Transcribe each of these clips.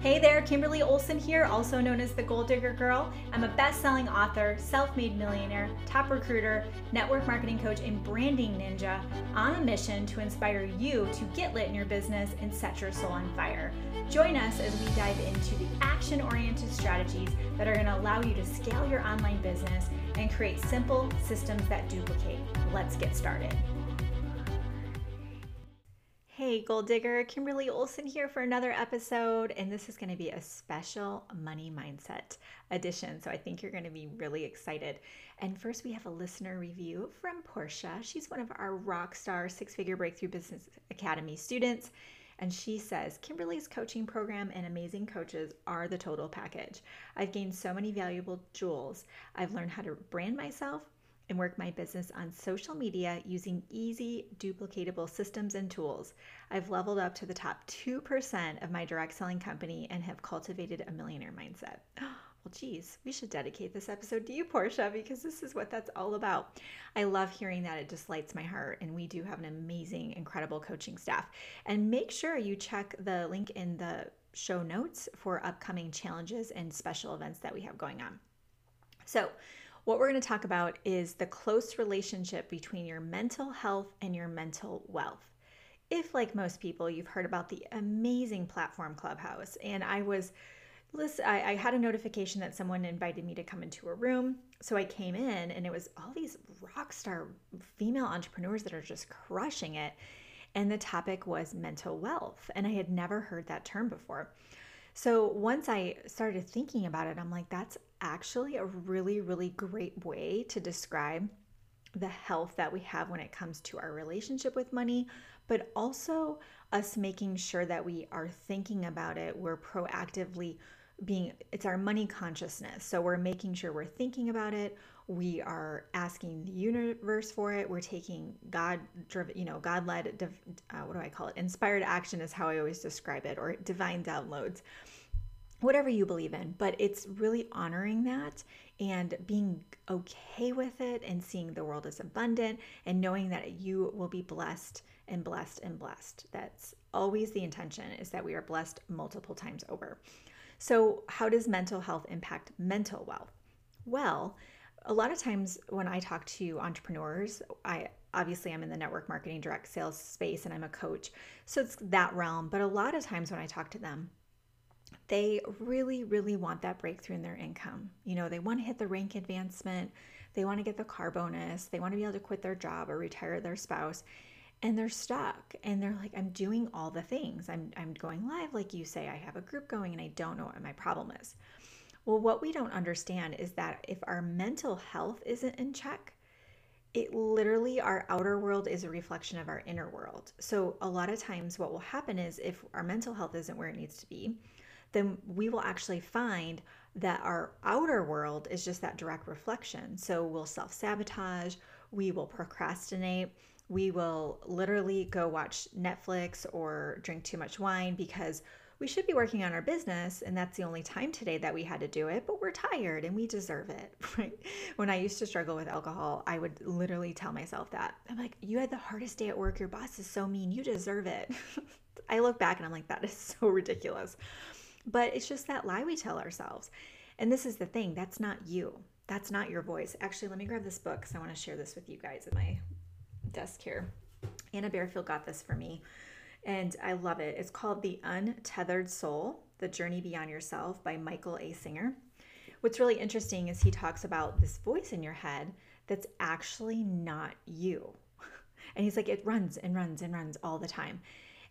Hey there, Kimberly Olson here, also known as the Goal Digger Girl. I'm a best selling author, self made millionaire, top recruiter, network marketing coach, and branding ninja on a mission to inspire you to get lit in your business and set your soul on fire. Join us as we dive into the action oriented strategies that are going to allow you to scale your online business and create simple systems that duplicate. Let's get started. Hey, Goal Digger, Kimberly Olson here for another episode, and this is going to be a special money mindset edition. So I think you're going to be really excited. And first, we have a listener review from Portia. She's one of our rock star six figure breakthrough business academy students. And she says, Kimberly's coaching program and amazing coaches are the total package. I've gained so many valuable jewels. I've learned how to brand myself, and work my business on social media using easy, duplicatable systems and tools. I've leveled up to the top 2% of my direct selling company and have cultivated a millionaire mindset. Well, geez, we should dedicate this episode to you, Portia, because this is what that's all about. I love hearing that. It just lights my heart. And we do have an amazing, incredible coaching staff. And make sure you check the link in the show notes for upcoming challenges and special events that we have going on. So, what we're going to talk about is the close relationship between your mental health and your mental wealth. If, like most people, you've heard about the amazing platform Clubhouse, and I was listen, I, I, had a notification that someone invited me to come into a room. So I came in, and it was all these rock star female entrepreneurs that are just crushing it. And the topic was mental wealth. And I had never heard that term before. So once I started thinking about it, I'm like, that's actually a really, really great way to describe the health that we have when it comes to our relationship with money, but also us making sure that we are thinking about it. We're proactively being, it's our money consciousness. So we're making sure we're thinking about it. We are asking the universe for it. We're taking God driven, you know, God led, uh, what do I call it? Inspired action is how I always describe it, or divine downloads whatever you believe in, but it's really honoring that and being okay with it and seeing the world as abundant and knowing that you will be blessed and blessed and blessed. That's always the intention is that we are blessed multiple times over. So, how does mental health impact mental wealth? Well, a lot of times when I talk to entrepreneurs, I obviously I'm in the network marketing direct sales space and I'm a coach. So it's that realm, but a lot of times when I talk to them, they really, really want that breakthrough in their income. You know, they want to hit the rank advancement, they want to get the car bonus, they want to be able to quit their job or retire their spouse. And they're stuck and they're like, I'm doing all the things. I'm, I'm going live, like you say. I have a group going and I don't know what my problem is. Well, what we don't understand is that if our mental health isn't in check, it literally, our outer world is a reflection of our inner world. So, a lot of times, what will happen is if our mental health isn't where it needs to be, then we will actually find that our outer world is just that direct reflection. So we'll self sabotage, we will procrastinate, we will literally go watch Netflix or drink too much wine because we should be working on our business and that's the only time today that we had to do it but we're tired and we deserve it right? When i used to struggle with alcohol i would literally tell myself that. I'm like you had the hardest day at work. Your boss is so mean. You deserve it. I look back and i'm like that is so ridiculous but it's just that lie we tell ourselves. And this is the thing that's not you. That's not your voice. Actually, let me grab this book because I want to share this with you guys at my desk here. Anna Bearfield got this for me, and I love it. It's called The Untethered Soul The Journey Beyond Yourself by Michael A. Singer. What's really interesting is he talks about this voice in your head that's actually not you. And he's like, it runs and runs and runs all the time.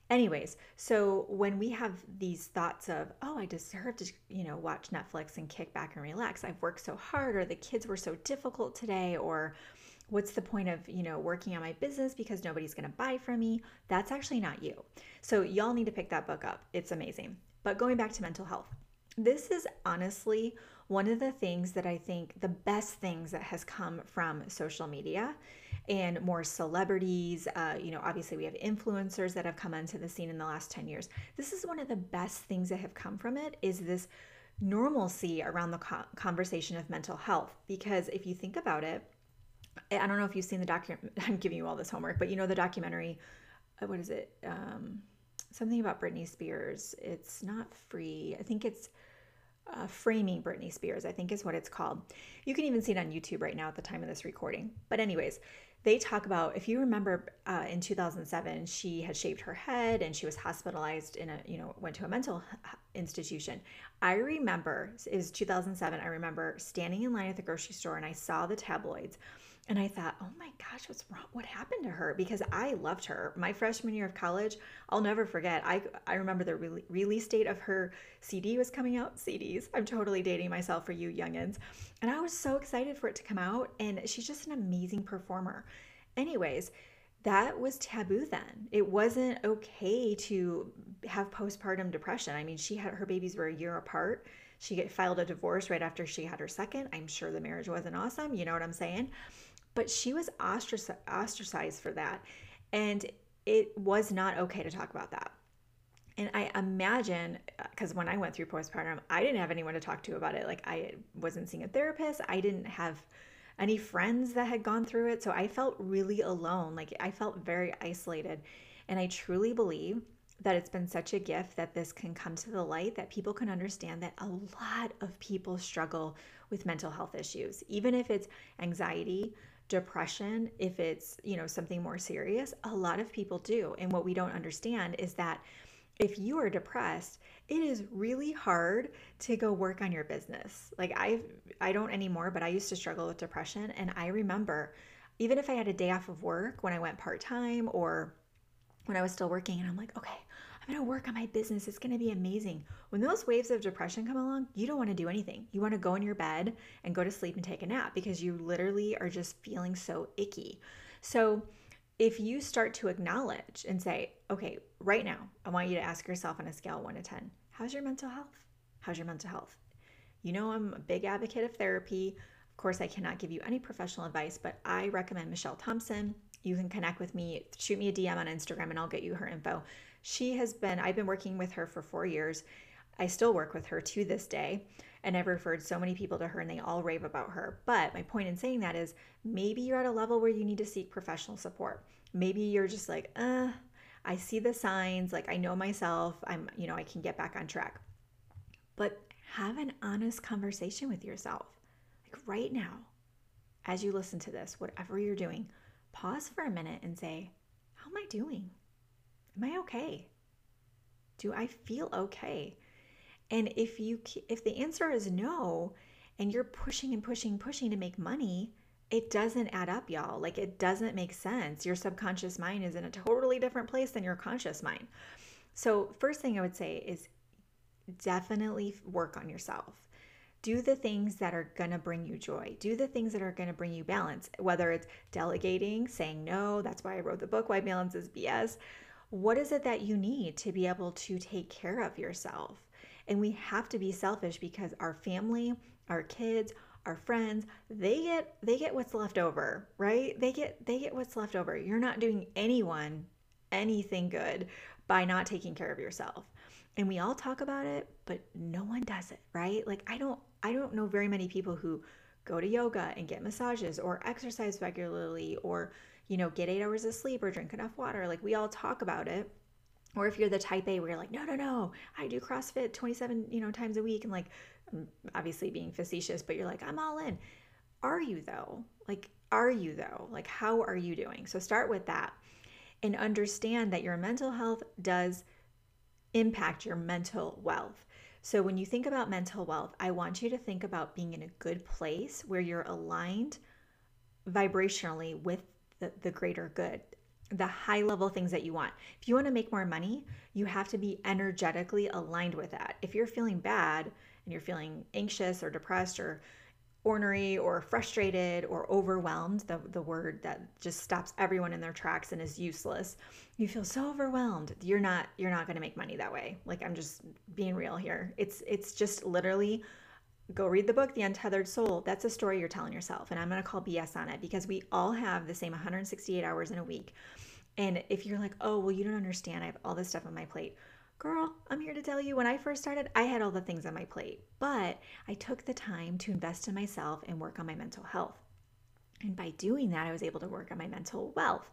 Anyways, so when we have these thoughts of, oh, I deserve to, you know, watch Netflix and kick back and relax. I've worked so hard, or the kids were so difficult today, or what's the point of, you know, working on my business because nobody's going to buy from me? That's actually not you. So y'all need to pick that book up. It's amazing. But going back to mental health, this is honestly one of the things that I think the best things that has come from social media and more celebrities. Uh, you know, obviously we have influencers that have come onto the scene in the last 10 years. This is one of the best things that have come from it is this normalcy around the conversation of mental health. Because if you think about it, I don't know if you've seen the document, I'm giving you all this homework, but you know the documentary, uh, what is it? Um, something about Britney Spears. It's not free. I think it's uh, Framing Britney Spears, I think is what it's called. You can even see it on YouTube right now at the time of this recording. But, anyways, they talk about if you remember uh, in 2007 she had shaved her head and she was hospitalized in a you know went to a mental institution i remember it was 2007 i remember standing in line at the grocery store and i saw the tabloids and I thought, oh my gosh, what's wrong? What happened to her? Because I loved her. My freshman year of college, I'll never forget. I, I remember the re- release date of her CD was coming out. CDs. I'm totally dating myself for you youngins. And I was so excited for it to come out. And she's just an amazing performer. Anyways, that was taboo then. It wasn't okay to have postpartum depression. I mean, she had her babies were a year apart. She filed a divorce right after she had her second. I'm sure the marriage wasn't awesome. You know what I'm saying? But she was ostracized for that. And it was not okay to talk about that. And I imagine, uh, because when I went through postpartum, I didn't have anyone to talk to about it. Like, I wasn't seeing a therapist, I didn't have any friends that had gone through it. So I felt really alone. Like, I felt very isolated. And I truly believe that it's been such a gift that this can come to the light, that people can understand that a lot of people struggle with mental health issues, even if it's anxiety, depression, if it's, you know, something more serious, a lot of people do. And what we don't understand is that if you are depressed, it is really hard to go work on your business. Like I I don't anymore, but I used to struggle with depression and I remember even if I had a day off of work when I went part-time or when I was still working and I'm like, okay, I'm going to work on my business. It's going to be amazing. When those waves of depression come along, you don't want to do anything. You want to go in your bed and go to sleep and take a nap because you literally are just feeling so icky. So, if you start to acknowledge and say, okay, right now, I want you to ask yourself on a scale 1 to 10, how's your mental health? How's your mental health? You know, I'm a big advocate of therapy. Of course, I cannot give you any professional advice, but I recommend Michelle Thompson. You can connect with me, shoot me a DM on Instagram, and I'll get you her info. She has been, I've been working with her for four years. I still work with her to this day. And I've referred so many people to her and they all rave about her. But my point in saying that is maybe you're at a level where you need to seek professional support. Maybe you're just like, uh, I see the signs, like I know myself, I'm, you know, I can get back on track. But have an honest conversation with yourself. Like right now, as you listen to this, whatever you're doing, pause for a minute and say, How am I doing? Am I okay? Do I feel okay? And if you if the answer is no and you're pushing and pushing pushing to make money, it doesn't add up, y'all. Like it doesn't make sense. Your subconscious mind is in a totally different place than your conscious mind. So, first thing I would say is definitely work on yourself. Do the things that are going to bring you joy. Do the things that are going to bring you balance, whether it's delegating, saying no. That's why I wrote the book, Why Balance is BS what is it that you need to be able to take care of yourself? And we have to be selfish because our family, our kids, our friends, they get they get what's left over, right? They get they get what's left over. You're not doing anyone anything good by not taking care of yourself. And we all talk about it, but no one does it, right? Like I don't I don't know very many people who go to yoga and get massages or exercise regularly or you know, get eight hours of sleep or drink enough water. Like we all talk about it. Or if you're the type A where you're like, no, no, no, I do CrossFit 27, you know, times a week and like obviously being facetious, but you're like, I'm all in. Are you though? Like, are you though? Like, how are you doing? So start with that and understand that your mental health does impact your mental wealth. So when you think about mental wealth, I want you to think about being in a good place where you're aligned vibrationally with the, the greater good, the high level things that you want. If you want to make more money, you have to be energetically aligned with that. If you're feeling bad and you're feeling anxious or depressed or ornery or frustrated or overwhelmed, the, the word that just stops everyone in their tracks and is useless. You feel so overwhelmed. You're not you're not gonna make money that way. Like I'm just being real here. It's it's just literally go read the book the untethered soul. That's a story you're telling yourself and i'm going to call bs on it because we all have the same 168 hours in a week. And if you're like oh well you don't understand i have all this stuff on my plate. Girl i'm here to tell you when i first started i had all the things on my plate but i took the time to invest in myself and work on my mental health. And by doing that i was able to work on my mental wealth.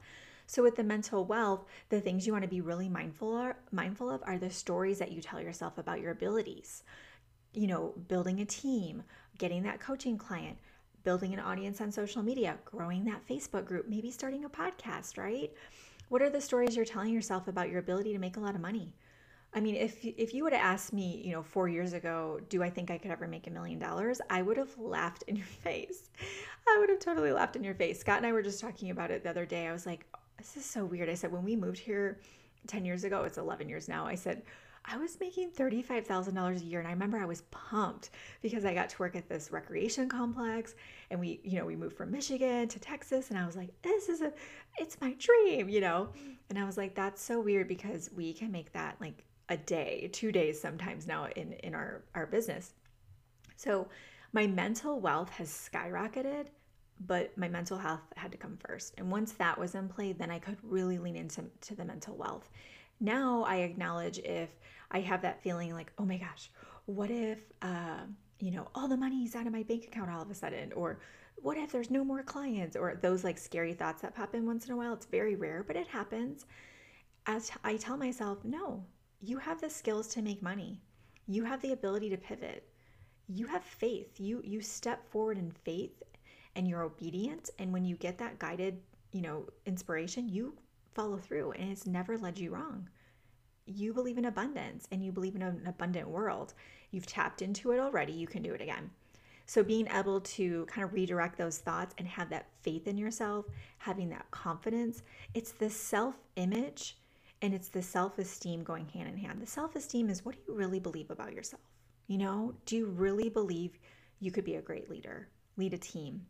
So with the mental wealth, the things you want to be really mindful are, mindful of are the stories that you tell yourself about your abilities. You know, building a team, getting that coaching client, building an audience on social media, growing that Facebook group, maybe starting a podcast, right? What are the stories you're telling yourself about your ability to make a lot of money? I mean, if if you would have asked me, you know, four years ago, do I think I could ever make a million dollars? I would have laughed in your face. I would have totally laughed in your face. Scott and I were just talking about it the other day. I was like, oh, this is so weird. I said, when we moved here 10 years ago, it's 11 years now, I said, I was making $35,000 a year and I remember I was pumped because I got to work at this recreation complex and we, you know, we moved from Michigan to Texas and I was like, this is a it's my dream, you know. And I was like that's so weird because we can make that like a day, 2 days sometimes now in in our our business. So my mental wealth has skyrocketed but my mental health had to come first. And once that was in play, then I could really lean into to the mental wealth. Now I acknowledge if I have that feeling like, oh my gosh, what if, uh, you know, all the money's out of my bank account all of a sudden? Or what if there's no more clients? Or those like scary thoughts that pop in once in a while. It's very rare, but it happens. As I tell myself, no, you have the skills to make money. You have the ability to pivot. You have faith. You you step forward in faith and you're obedient. And when you get that guided, you know, inspiration, you follow through and it's never led you wrong. You believe in abundance and you believe in an abundant world. You've tapped into it already, you can do it again. So, being able to kind of redirect those thoughts and have that faith in yourself, having that confidence, it's the self image and it's the self esteem going hand in hand. The self esteem is what do you really believe about yourself? You know, do you really believe you could be a great leader, lead a team,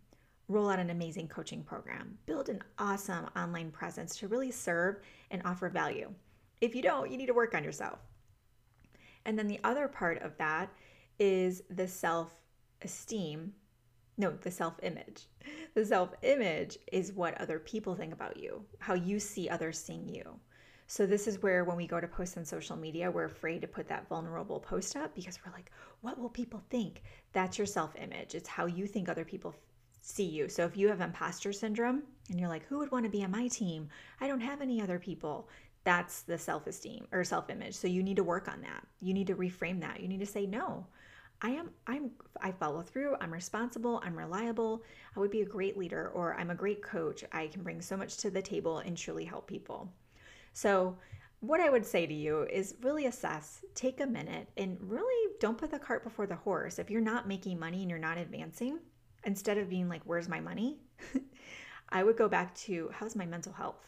roll out an amazing coaching program, build an awesome online presence to really serve and offer value. If you don't, you need to work on yourself. And then the other part of that is the self esteem. No, the self image. The self image is what other people think about you, how you see others seeing you. So, this is where when we go to post on social media, we're afraid to put that vulnerable post up because we're like, what will people think? That's your self image. It's how you think other people see you. So if you have imposter syndrome and you're like, who would want to be on my team? I don't have any other people. That's the self esteem or self image. So you need to work on that. You need to reframe that. You need to say, no, I am, I'm, I follow through. I'm responsible. I'm reliable. I would be a great leader or I'm a great coach. I can bring so much to the table and truly help people. So, what I would say to you is really assess, take a minute, and really don't put the cart before the horse. If you're not making money and you're not advancing, instead of being like, where's my money? I would go back to how's my mental health?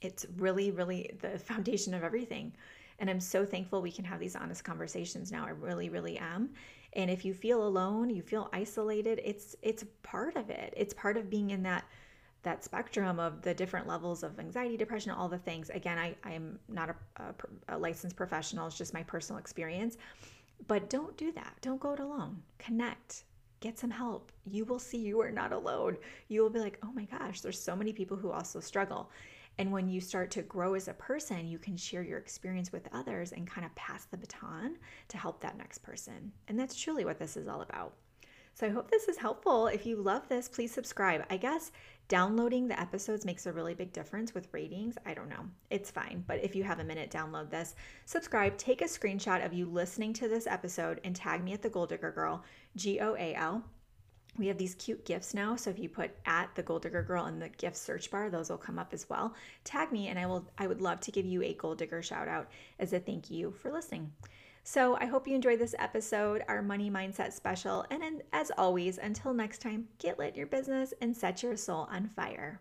It's really, really the foundation of everything. And I'm so thankful we can have these honest conversations now. I really, really am. And if you feel alone, you feel isolated, it's it's part of it. It's part of being in that that spectrum of the different levels of anxiety, depression, all the things. Again, I, I'm not a, a, a licensed professional, it's just my personal experience. But don't do that. Don't go it alone. Connect get some help. You will see you are not alone. You will be like, oh my gosh, there's so many people who also struggle. And when you start to grow as a person, you can share your experience with others and kind of pass the baton to help that next person. And that's truly what this is all about. So I hope this is helpful. If you love this, please subscribe. I guess downloading the episodes makes a really big difference with ratings. I don't know. It's fine. But if you have a minute, download this, subscribe, take a screenshot of you listening to this episode, and tag me at the Goal Digger Girl, G O A L. We have these cute gifts now. So if you put at the Goal Digger Girl in the gift search bar, those will come up as well. Tag me and I will I would love to give you a Goal Digger shout out as a thank you for listening. So I hope you enjoyed this episode, our money mindset special. And as always, until next time, get lit your business and set your soul on fire.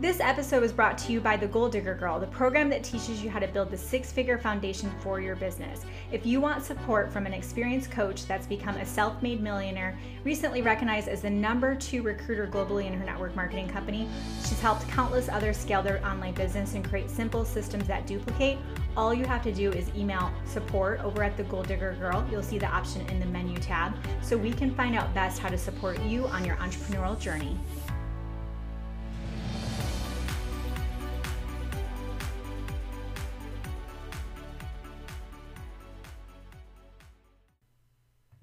This episode was brought to you by The Goal Digger Girl, the program that teaches you how to build the six figure foundation for your business. If you want support from an experienced coach that's become a self made millionaire, recently recognized as the number two recruiter globally in her network marketing company, she's helped countless others scale their online business and create simple systems that duplicate. All you have to do is email support over at The Goal Digger Girl. You'll see the option in the menu tab so we can find out best how to support you on your entrepreneurial journey.